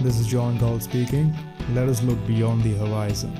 This is John Gall speaking. Let us look beyond the horizon.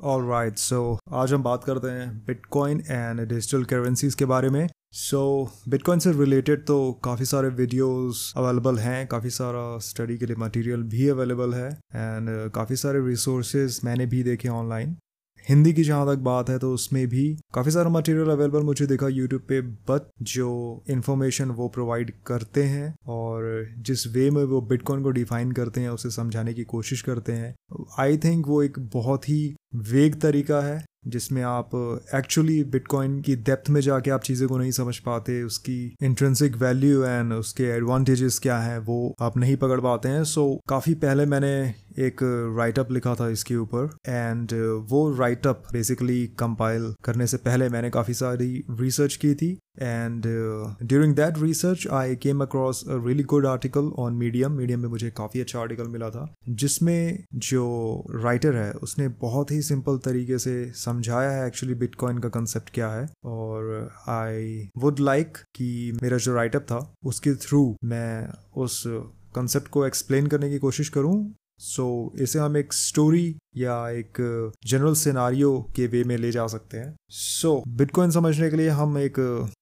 Alright, so आज हम बात करते हैं बिटकॉइन एंड डिजिटल करेंसीज के बारे में सो so, बिटकॉइन से रिलेटेड तो काफ़ी सारे वीडियोस अवेलेबल हैं काफ़ी सारा स्टडी के लिए मटेरियल भी अवेलेबल है एंड काफ़ी सारे रिसोर्सेज मैंने भी देखे ऑनलाइन हिंदी की जहाँ तक बात है तो उसमें भी काफ़ी सारा मटेरियल अवेलेबल मुझे देखा यूट्यूब पे बट जो इन्फॉर्मेशन वो प्रोवाइड करते हैं और जिस वे में वो बिटकॉइन को डिफाइन करते हैं, उसे समझाने की कोशिश करते हैं आई थिंक वो एक बहुत ही वेग तरीका है। जिसमें आप एक्चुअली बिटकॉइन की डेप्थ में जाके आप चीज़ें को नहीं समझ पाते उसकी इंट्रेंसिक वैल्यू एंड उसके एडवांटेजेस क्या हैं वो आप नहीं पकड़ पाते हैं। सो so, काफ़ी पहले मैंने एक राइटअप लिखा था इसके ऊपर एंड वो राइटअप बेसिकली कंपाइल करने से पहले मैंने काफ़ी सारी रिसर्च की थी। And during that research I came across a really good article on Medium Medium में मुझे काफ़ी अच्छा आर्टिकल मिला था, जिसमें जो राइटर है, उसने बहुत ही सिंपल तरीके से समझाया है एक्चुअली बिटकॉइन का कंसेप्ट क्या है। और आई वुड लाइक कि मेरा जो राइटअप था, उसके थ्रू मैं उस कंसेप्ट को एक्सप्लेन करने की कोशिश करूँ। सो so, इसे हम एक स्टोरी या एक जनरल सिनारियो के वे में ले जा सकते हैं। सो so, बिटकॉइन समझने के लिए हम एक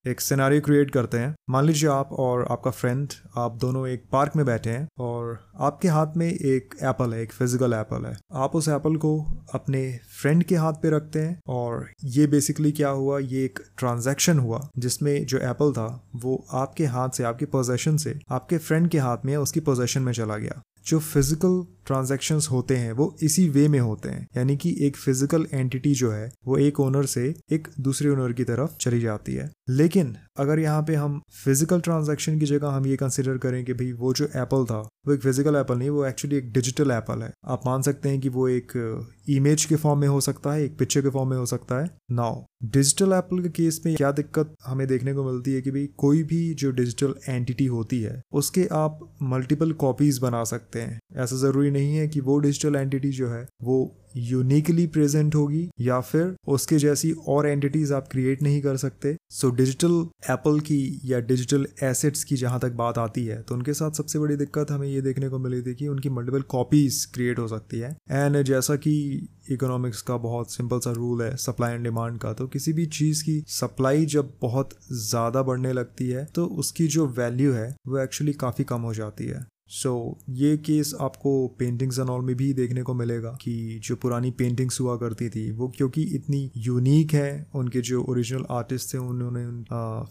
एक सिनारियो क्रिएट करते हैं। मान लीजिए आप और आपका फ्रेंड आप दोनों एक पार्क में बैठे हैं और आपके हाथ में एक एप्पल है एक फ़िज़िकल एप्पल है। आप उस एप्पल को अपने फ्रेंड के हाथ पे रखते हैं और ये बेसिकली क्या हुआ ये एक ट्रांजेक्शन हुआ जिसमें जो एप्पल था वो आपके हाथ से आपके पोजेशन से आपके फ्रेंड के हाथ में उसकी पोजेशन में चला गया। जो फ़िज़िकल ट्रांजेक्शन्स होते हैं, वो इसी वे में होते हैं। यानी कि एक फ़िज़िकल एंटिटी जो है, वो एक ओनर से एक दूसरे ओनर की तरफ़ चली जाती है। लेकिन अगर यहाँ पे हम फ़िज़िकल ट्रांजैक्शन की जगह हम ये कंसिडर करें कि भाई वो जो एप्पल था, वो एक फ़िज़िकल एप्पल नहीं, वो एक्चुअली एक डिजिटल एप्पल है। आप मान सकते हैं कि वो एक इमेज के फॉर्म में हो सकता है, एक पिक्चर के फॉर्म में हो सकता है। नाउ डिजिटल एप्पल के केस में क्या दिक्कत हमें देखने को मिलती है कि भाई कोई भी जो डिजिटल एंटिटी होती है, उसके आप मल्टीपल कॉपीज बना सकते हैं। ऐसा ज़रूरी नहीं है कि वो डिजिटल एंटिटी जो है, वो यूनिकली प्रेजेंट होगी या फिर उसके जैसी और एंटिटीज आप क्रिएट नहीं कर सकते। सो डिजिटल एप्पल की या डिजिटल एसेट्स की जहाँ तक बात आती है तो उनके साथ सबसे बड़ी दिक्कत हमें ये देखने को मिली थी कि उनकी मल्टीपल कॉपीज क्रिएट हो सकती है। एंड जैसा कि इकोनॉमिक्स का बहुत सिंपल सा रूल है सप्लाई एंड डिमांड का तो किसी भी चीज़ की सप्लाई जब बहुत ज़्यादा बढ़ने लगती है तो उसकी जो वैल्यू है, वो एक्चुअली काफ़ी कम हो जाती है। सो so, ये केस आपको पेंटिंग्स एंड ऑल में भी देखने को मिलेगा कि जो पुरानी पेंटिंग्स हुआ करती थी वो क्योंकि इतनी यूनिक है उनके जो ओरिजिनल आर्टिस्ट थे उन्होंने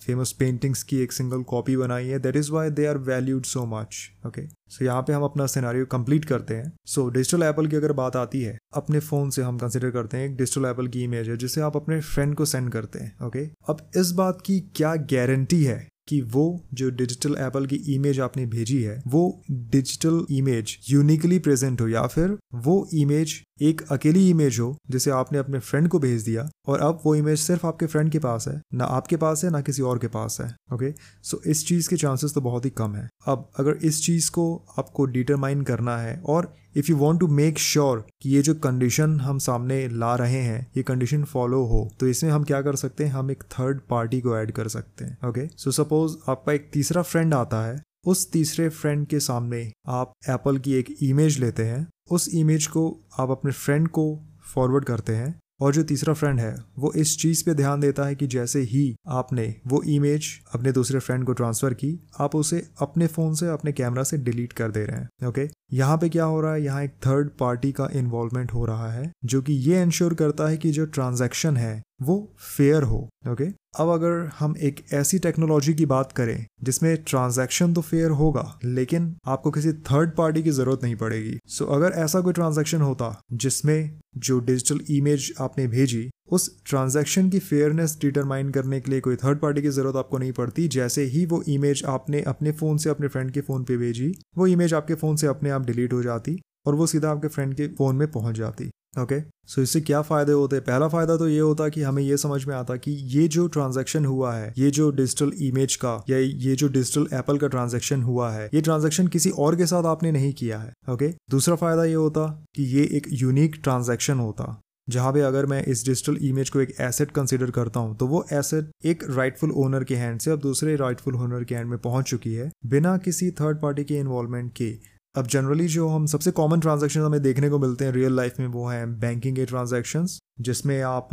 फ़ेमस पेंटिंग्स की एक सिंगल कॉपी बनाई है. That is why they are valued so much okay so यहाँ पे हम अपना सिनारियो कंप्लीट करते हैं. सो डिजिटल एप्पल की अगर बात आती है अपने फ़ोन से हम कंसिडर करते हैं एक डिजिटल एप्पल की इमेज है जिसे आप अपने फ्रेंड को सेंड करते हैं ओके okay? अब इस बात की क्या गारंटी है? कि वो जो डिजिटल एप्पल की इमेज आपने भेजी है, वो डिजिटल इमेज यूनिकली प्रेजेंट हो या फिर वो इमेज एक अकेली इमेज हो जिसे आपने अपने फ्रेंड को भेज दिया और अब वो इमेज सिर्फ़ आपके फ्रेंड के पास है ना आपके पास है ना किसी और के पास है ओके सो so, इस चीज़ के चांसेस तो बहुत ही कम है। अब अगर इस चीज़ को आपको डिटरमाइन करना है और if you want to make sure कि ये जो कंडीशन हम सामने ला रहे हैं ये कंडीशन फॉलो हो तो इसमें हम क्या कर सकते हैं? हम एक थर्ड पार्टी को ऐड कर सकते हैं ओके सो सपोज़ आपका एक तीसरा फ्रेंड आता है उस तीसरे फ्रेंड के सामने आप एप्पल की एक इमेज लेते हैं उस इमेज को आप अपने फ्रेंड को फॉरवर्ड करते हैं और जो तीसरा फ्रेंड है, वो इस चीज़ पे ध्यान देता है कि जैसे ही आपने वो इमेज अपने दूसरे फ्रेंड को ट्रांसफ़र की, आप उसे अपने फ़ोन से, अपने कैमरा से डिलीट कर दे रहे हैं ओके यहाँ पे क्या हो रहा है? यहाँ एक थर्ड पार्टी का इन्वॉल्वमेंट हो रहा है जो कि ये इंश्योर करता है कि जो ट्रांजैक्शन है वो फेयर हो ओके अब अगर हम एक ऐसी टेक्नोलॉजी की बात करें जिसमें ट्रांजैक्शन तो फेयर होगा लेकिन आपको किसी थर्ड पार्टी की ज़रूरत नहीं पड़ेगी। सो so, अगर ऐसा कोई ट्रांजैक्शन होता जिसमें जो डिजिटल इमेज आपने भेजी उस ट्रांजैक्शन की फेयरनेस डिटरमाइन करने के लिए कोई थर्ड पार्टी की ज़रूरत आपको नहीं पड़ती, जैसे ही वो इमेज आपने अपने फ़ोन से अपने फ्रेंड के फ़ोन पे भेजी, वो इमेज आपके फ़ोन से अपने आप डिलीट हो जाती और वो सीधा आपके फ्रेंड के फ़ोन में पहुँच जाती ओके okay? सो so, इससे क्या फ़ायदे होते पहला फ़ायदा तो ये होता कि हमें ये समझ में आता कि ये जो ट्रांजैक्शन हुआ है, ये जो डिजिटल इमेज का या ये जो डिजिटल एप्पल का ट्रांजैक्शन हुआ है, ये ट्रांजैक्शन किसी और के साथ आपने नहीं किया है ओके okay? दूसरा फ़ायदा ये होता कि ये एक यूनिक ट्रांजैक्शन होता जहाँ पे अगर मैं इस डिजिटल इमेज को एक एसेट कंसिडर करता हूँ तो वो एसेट एक राइटफुल ओनर के हैंड से अब दूसरे राइटफुल ओनर के हैंड में पहुँच चुकी है बिना किसी थर्ड पार्टी के इन्वॉल्वमेंट के। अब जनरली जो हम सबसे कॉमन ट्रांजेक्शन हमें देखने को मिलते हैं रियल लाइफ में वो हैं बैंकिंग के ट्रांजेक्शन जिसमें आप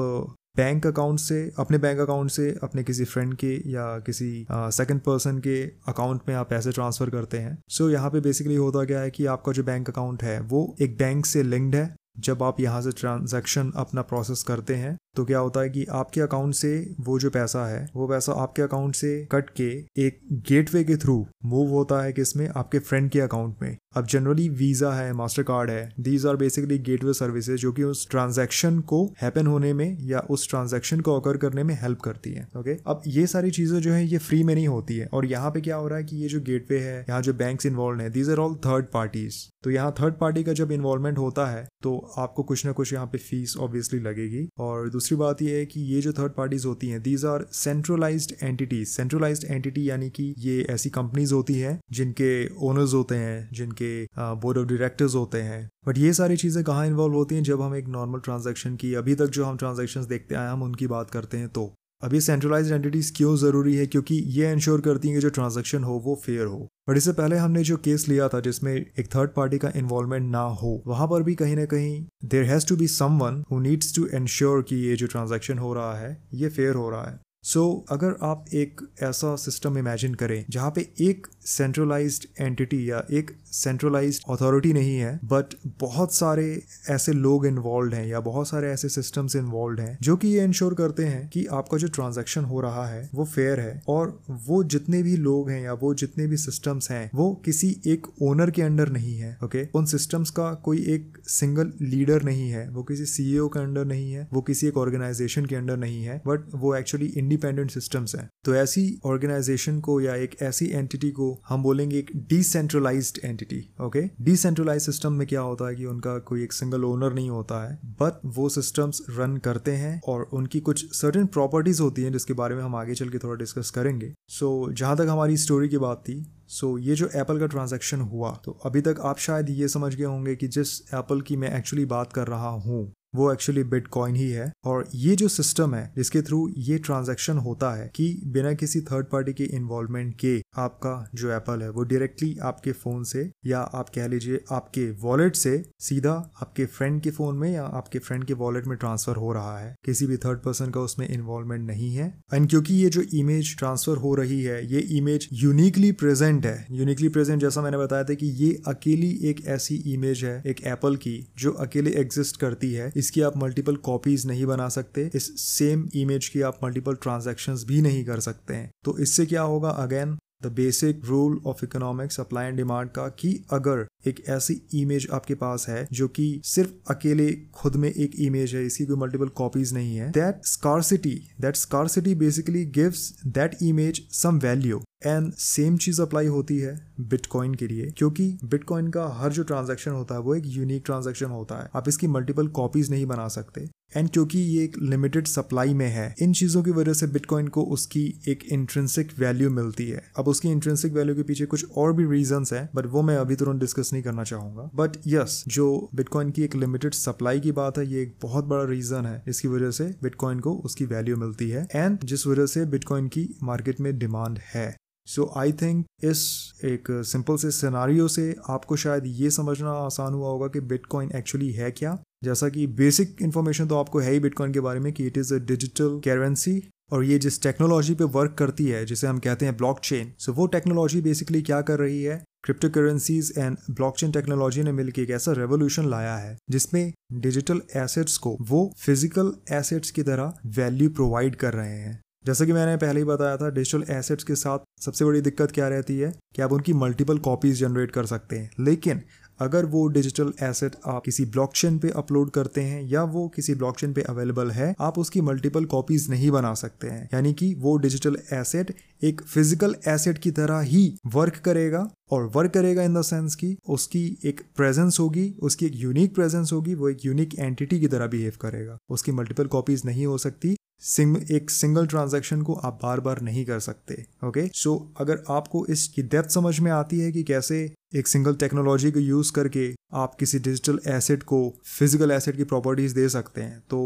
बैंक अकाउंट से अपने बैंक अकाउंट से अपने किसी फ्रेंड के या किसी सेकंड uh, पर्सन के अकाउंट में आप पैसे ट्रांसफ़र करते हैं। सो so, यहाँ पे बेसिकली होता क्या है कि आपका जो बैंक अकाउंट है वो एक बैंक से लिंक्ड है जब आप यहाँ से ट्रांजैक्शन अपना प्रोसेस करते हैं तो क्या होता है कि आपके अकाउंट से वो जो पैसा है, वो पैसा आपके अकाउंट से कट के एक गेटवे के थ्रू मूव होता है किसमें? आपके फ्रेंड के अकाउंट में। अब जनरली वीज़ा है मास्टर कार्ड है these are basically gateway services जो कि उस ट्रांजैक्शन को हैपन होने में या उस ट्रांजैक्शन को ऑकर करने में हेल्प करती है ओके अब ये सारी चीज़ें जो है, ये फ्री में नहीं होती है। और यहाँ पे क्या हो रहा है कि ये जो गेटवे है, यहाँ जो बैंक इन्वॉल्व है these are all third parties तो यहाँ थर्ड पार्टी का जब इन्वॉल्वमेंट होता है तो आपको कुछ ना कुछ यहाँ पे फ़ीस ऑब्वियसली लगेगी। और दूसरी बात यह है कि ये जो थर्ड पार्टीज़ होती हैं these are centralised entities centralised entity यानी कि ये ऐसी कंपनीज़ होती हैं, जिनके ओनर्स होते हैं, जिनके बोर्ड ऑफ़ डायरेक्टर्स होते हैं। बट ये सारी चीज़ें कहाँ इन्वॉल्व होती हैं? जब हम एक नॉर्मल ट्रांजेक्शन की, अभी तक जो हम ट्रांजेक्शन देखते आए, हम उनकी बात करते हैं तो। अब ये सेंट्रलाइज एंटिटीज क्यों ज़रूरी है? क्योंकि ये इंश्योर करती हैं कि जो ट्रांजेक्शन हो, वो फेयर हो। बट इससे पहले हमने जो केस लिया था, जिसमें एक थर्ड पार्टी का इन्वॉल्वमेंट ना हो, वहाँ पर भी कहीं ना कहीं there has to be someone who needs to ensure कि ये जो ट्रांजेक्शन हो रहा है, ये फेयर हो रहा है। सो so, अगर आप एक ऐसा सिस्टम इमेजिन करें जहाँ पे एक सेंट्रलाइज्ड एंटिटी या एक सेंट्रलाइज्ड अथॉरिटी नहीं है बट बहुत सारे ऐसे लोग इन्वॉल्व हैं या बहुत सारे ऐसे सिस्टम्स इन्वॉल्व हैं जो कि ये इंश्योर करते हैं कि आपका जो ट्रांजैक्शन हो रहा है वो फेयर है और वो जितने भी लोग हैं या वो जितने भी सिस्टम्स हैं वो किसी एक ओनर के अंडर नहीं है ओके okay? उन सिस्टम्स का कोई एक सिंगल लीडर नहीं है वो किसी सीईओ के अंडर नहीं है वो किसी एक ऑर्गेनाइजेशन के अंडर नहीं है बट वो एक्चुअली इंडिपेंडेंट सिस्टम्स हैं। तो ऐसी ऑर्गेनाइजेशन को या एक ऐसी एंटिटी को हम बोलेंगे एक decentralised entity okay decentralise system में क्या होता है कि उनका कोई एक सिंगल ओनर नहीं होता है बट वो सिस्टम्स रन करते हैं और उनकी कुछ सर्टेन प्रॉपर्टीज़ होती हैं जिसके बारे में हम आगे चल के थोड़ा डिस्कस करेंगे। सो so, जहाँ तक हमारी स्टोरी की बात थी सो so, ये जो एप्पल का ट्रांजैक्शन हुआ तो अभी तक आप शायद ये समझ गए होंगे कि जिस एप्पल की मैं एक्चुअली बात कर रहा हूँ वो एक्चुअली बिटकॉइन ही है। और ये जो सिस्टम है जिसके थ्रू ये ट्रांजेक्शन होता है कि बिना किसी थर्ड पार्टी के इन्वॉल्वमेंट के आपका जो एप्पल है, वो डायरेक्टली आपके फ़ोन से या आप कह लीजिए आपके वॉलेट से सीधा आपके फ्रेंड के फ़ोन में या आपके फ्रेंड के वॉलेट में ट्रांसफ़र हो रहा है। किसी भी थर्ड पर्सन का उसमें इन्वॉल्वमेंट नहीं है। एंड क्योंकि ये जो इमेज ट्रांसफ़र हो रही है, ये इमेज यूनिकली प्रेजेंट है। यूनिकली प्रेजेंट जैसा मैंने बताया था कि ये अकेली एक ऐसी इमेज है, एक एप्पल की, जो अकेले एग्जिस्ट करती है। इसकी आप मल्टीपल कॉपीज नहीं बना सकते, इस सेम इमेज की आप मल्टीपल ट्रांजेक्शन भी नहीं कर सकते हैं। तो इससे क्या होगा? Again the basic rule of economics supply and demand का कि अगर एक ऐसी इमेज आपके पास है जो कि सिर्फ़ अकेले खुद में एक इमेज है, इसकी कोई मल्टीपल कॉपीज नहीं है that scarcity that scarcity basically gives that image some value and same cheese apply होती है बिटकॉइन के लिए, क्योंकि बिटकॉइन का हर जो ट्रांजेक्शन होता है, वो एक यूनिक ट्रांजेक्शन होता है। आप इसकी मल्टीपल कॉपीज नहीं बना सकते। एंड क्योंकि ये एक लिमिटेड सप्लाई में है, इन चीज़ों की वजह से बिटकॉइन को उसकी एक इंट्रेंसिक वैल्यू मिलती है। अब उसकी इंट्रेंसिक वैल्यू के पीछे कुछ और भी रीजन है बट वो मैं अभी तुरंत डिस्कस नहीं करना चाहूँगा। बट यस जो बिटकॉइन की एक लिमिटेड सप्लाई की बात है, ये एक बहुत बड़ा रीजन है इसकी वजह से बिटकॉइन को उसकी वैल्यू मिलती है एंड जिस वजह से बिटकॉइन की मार्केट में डिमांड है। सो आई थिंक इस एक सिंपल से सिनारियो से आपको शायद ये समझना आसान हुआ होगा कि बिटकॉइन एक्चुअली है क्या। जैसा कि बेसिक इन्फॉर्मेशन तो आपको है ही बिटकॉइन के बारे में कि it is a digital currency और ये जिस टेक्नोलॉजी पे वर्क करती है, जिसे हम कहते हैं ब्लॉकचेन सो वो टेक्नोलॉजी बेसिकली क्या कर रही है? Crypto currencies and blockchain technology ने मिलकर एक ऐसा रेवोल्यूशन लाया है, जिसमें डिजिटल एसेट्स को वो फ़िज़िकल एसेट्स की तरह वैल्यू प्रोवाइड कर रहे हैं। जैसा कि मैंने पहले ही बताया था डिजिटल एसेट्स के साथ सबसे बड़ी दिक्कत क्या रहती है कि आप उनकी मल्टीपल कॉपीज जनरेट कर सकते हैं। लेकिन अगर वो डिजिटल एसेट आप किसी ब्लॉकचेन पे अपलोड करते हैं या वो किसी ब्लॉकचेन पे अवेलेबल है, आप उसकी मल्टीपल कॉपीज नहीं बना सकते हैं। यानी कि वो डिजिटल एसेट एक फ़िज़िकल एसेट की तरह ही वर्क करेगा। और वर्क करेगा इन द सेंस कि उसकी एक प्रेजेंस होगी उसकी एक यूनिक प्रेजेंस होगी वो एक यूनिक एंटिटी की तरह बिहेव करेगा। उसकी मल्टीपल कॉपीज नहीं हो सकती। सिंग, एक सिंगल ट्रांजैक्शन को आप बार बार नहीं कर सकते ओके सो so, अगर आपको इसकी डेप्थ समझ में आती है कि कैसे एक सिंगल टेक्नोलॉजी को यूज़ करके आप किसी डिजिटल एसेट को फ़िज़िकल एसेट की प्रॉपर्टीज़ दे सकते हैं तो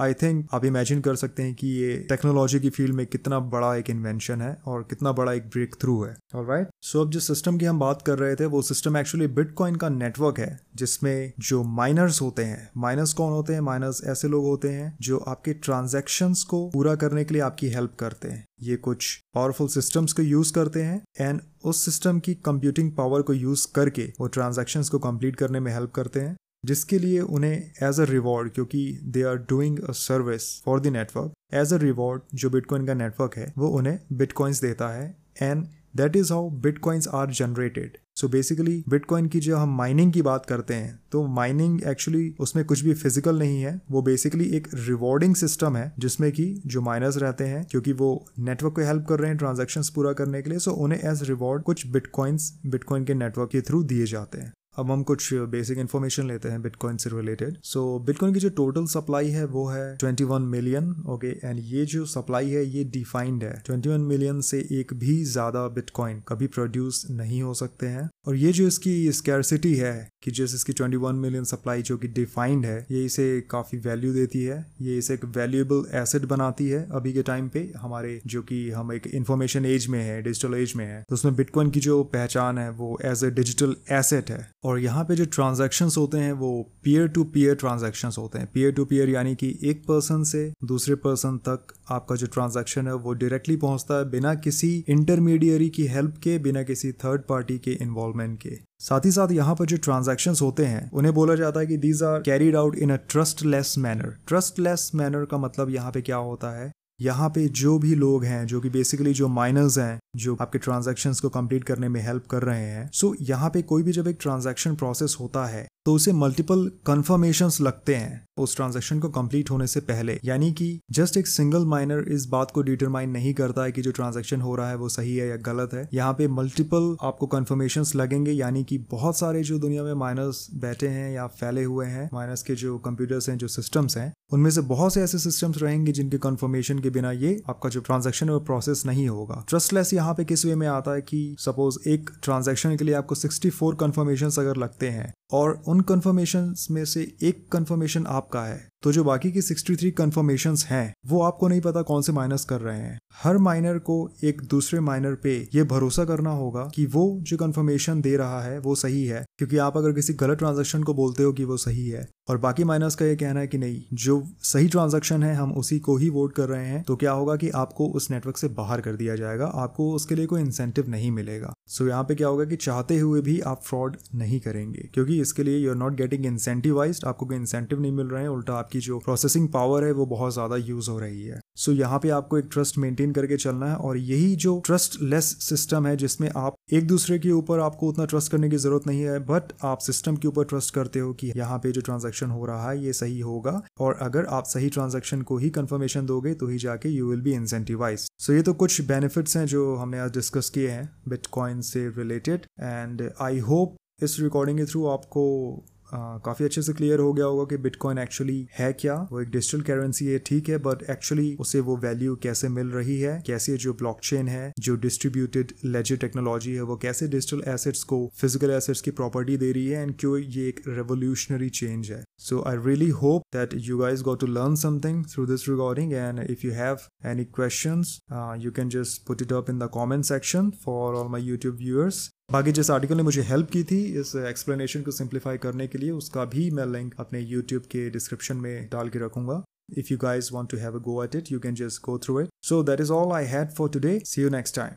आई थिंक आप इमेजिन कर सकते हैं कि ये टेक्नोलॉजी की फ़ील्ड में कितना बड़ा एक इन्वेंशन है और कितना बड़ा एक ब्रेक थ्रू है। और राइट सो अब जिस सिस्टम की हम बात कर रहे थे, वो सिस्टम एक्चुअली बिटकॉइन का नेटवर्क है, जिसमें जो माइनर्स होते हैं माइनर्स कौन होते हैं? माइनर्स ऐसे लोग होते हैं जो आपके ट्रांजेक्शन को पूरा करने के लिए आपकी हेल्प करते हैं। ये कुछ पावरफुल सिस्टम्स को यूज़ करते हैं एंड उस सिस्टम की कंप्यूटिंग पावर को यूज़ करके वो ट्रांजेक्शन को कंप्लीट करने में हेल्प करते हैं। जिसके लिए उन्हें एज अ रिवॉर्ड क्योंकि they are doing a service for the network as a reward जो बिटकॉइन का नेटवर्क है, वो उन्हें बिटकॉइंस देता है and that is how bitcoins are generated so basically bitcoin की जो हम माइनिंग की बात करते हैं तो माइनिंग एक्चुअली उसमें कुछ भी फ़िज़िकल नहीं है, वो बेसिकली एक रिवॉर्डिंग सिस्टम है, जिसमें कि जो माइनर्स रहते हैं, क्योंकि वो नेटवर्क को हेल्प कर रहे हैं ट्रांजेक्शन पूरा करने के लिए सो so उन्हें एज रिवॉर्ड कुछ बिटकॉइंस बिटकॉइन के नेटवर्क के थ्रू दिए जाते हैं। अब हम कुछ बेसिक इन्फॉर्मेशन लेते हैं बिटकॉइन से रिलेटेड सो बिटकॉइन की जो टोटल सप्लाई है, वो है 21 मिलियन ओके एंड ये जो सप्लाई है, ये डिफाइंड है. 21 मिलियन से एक भी ज़्यादा बिटकॉइन कभी प्रोड्यूस नहीं हो सकते हैं. और ये जो इसकी स्कैरसिटी है कि जैसे इसकी 21 मिलियन सप्लाई जो कि डिफाइंड है, ये इसे काफ़ी वैल्यू देती है, ये इसे एक वैल्यूएबल एसेट बनाती है अभी के टाइम पे हमारे जो कि हम एक इंफॉर्मेशन एज में है डिजिटल एज में है। तो उसमें बिटकॉइन की जो पहचान है वो एज ए डिजिटल एसेट है। और यहाँ पे जो ट्रांजेक्शन्स होते हैं वो पीयर टू पीयर ट्रांजेक्शन्स होते हैं। पीयर टू पीयर यानी कि एक पर्सन से दूसरे पर्सन तक आपका जो ट्रांजेक्शन है वो डायरेक्टली पहुँचता है बिना किसी इंटरमीडियरी की हेल्प के, बिना किसी थर्ड पार्टी के इन्वॉल्वमेंट के। साथ ही साथ यहाँ पर जो ट्रांजेक्शन होते हैं, उन्हें बोला जाता है कि these are carried out in a trustless manner trustless manner का मतलब यहाँ पे क्या होता है? यहाँ पे जो भी लोग हैं जो कि बेसिकली जो माइनर्स हैं जो आपके ट्रांजेक्शन को कंप्लीट करने में हेल्प कर रहे हैं सो so, यहाँ पे कोई भी जब एक ट्रांजेक्शन प्रोसेस होता है तो उसे मल्टीपल कंफर्मेशन लगते हैं उस ट्रांजेक्शन को कंप्लीट होने से पहले। यानी कि जस्ट एक सिंगल माइनर इस बात को डिटरमाइन नहीं करता है कि जो ट्रांजेक्शन हो रहा है वो सही है या गलत है। यहाँ पे मल्टीपल आपको कन्फर्मेशन लगेंगे यानी कि बहुत सारे जो दुनिया में माइनर्स बैठे हैं या फैले हुए हैं माइनर्स के जो कंप्यूटर्स हैं जो सिस्टम्स हैं उनमें से बहुत से ऐसे सिस्टम्स रहेंगे जिनके कन्फर्मेशन के बिना ये आपका जो ट्रांजेक्शन है वो प्रोसेस नहीं होगा। ट्रस्टलेस यहाँ पे किस वे में आता है कि सपोज़ एक ट्रांजेक्शन के लिए आपको 64 कंफर्मेशन अगर लगते हैं और उन कंफर्मेशन में से एक कन्फर्मेशन आपका है। तो जो बाकी की 63 कंफर्मेशन हैं, वो आपको नहीं पता कौन से माइनस कर रहे हैं। हर माइनर को एक दूसरे माइनर पे ये भरोसा करना होगा कि वो जो कन्फर्मेशन दे रहा है, वो सही है। क्योंकि आप अगर किसी गलत ट्रांजेक्शन को बोलते हो कि वो सही है, और बाकी माइनर्स का ये कहना है कि नहीं, जो सही ट्रांजेक्शन है, हम उसी को ही वोट कर रहे हैं तो क्या होगा कि आपको उस नेटवर्क से बाहर कर दिया जाएगा, आपको उसके लिए कोई इंसेंटिव नहीं मिलेगा। सो यहाँ पे क्या होगा कि चाहते हुए भी आप फ्रॉड नहीं करेंगे, क्योंकि इसके लिए you are not getting incentivise आपको कोई इंसेंटिव नहीं मिल रहे हैं उल्टा आपकी जो प्रोसेसिंग पावर है वो बहुत ज़्यादा यूज़ हो रही है। सो so, यहाँ पे आपको एक ट्रस्ट मेंटेन करके चलना है और यही जो ट्रस्ट लेस सिस्टम है जिसमें आप एक दूसरे के ऊपर आपको उतना ट्रस्ट करने की ज़रूरत नहीं है बट आप सिस्टम के ऊपर ट्रस्ट करते हो कि यहाँ पे जो ट्रांजेक्शन हो रहा है ये सही होगा और अगर आप सही ट्रांजेक्शन को ही कंफर्मेशन दोगे तो ही जाके you will be incentivise so ये तो कुछ बेनिफिट्स हैं जो हमने आज डिस्कस किए हैं बिटकॉइन से रिलेटेड एंड आई होप इस रिकॉर्डिंग के थ्रू आपको काफ़ी अच्छे से क्लियर हो गया होगा कि बिटकॉइन एक्चुअली है क्या। वो एक डिजिटल करेंसी है, ठीक है बट एक्चुअली उसे वो वैल्यू कैसे मिल रही है, कैसे जो ब्लॉकचेन है, जो डिस्ट्रीब्यूटेड लेजर टेक्नोलॉजी है, वो कैसे डिजिटल एसेट्स को फ़िज़िकल एसेट्स की प्रॉपर्टी दे रही है एंड क्यों ये एक रेवोल्यूशनरी चेंज है। So I really hope that you guys got to learn something through this recording and if you have any question you can just put it up in the comment section for all my YouTube viewers बाकी जिस article ने मुझे help की थी, इस explanation को simplify करने के लिए, उसका भी मैं लिंक अपने यूट्यूब के डिस्क्रिप्शन में डाल के रखूँगा। If you guys want to have a go at it you can just go through it so that is all I had for today see you next time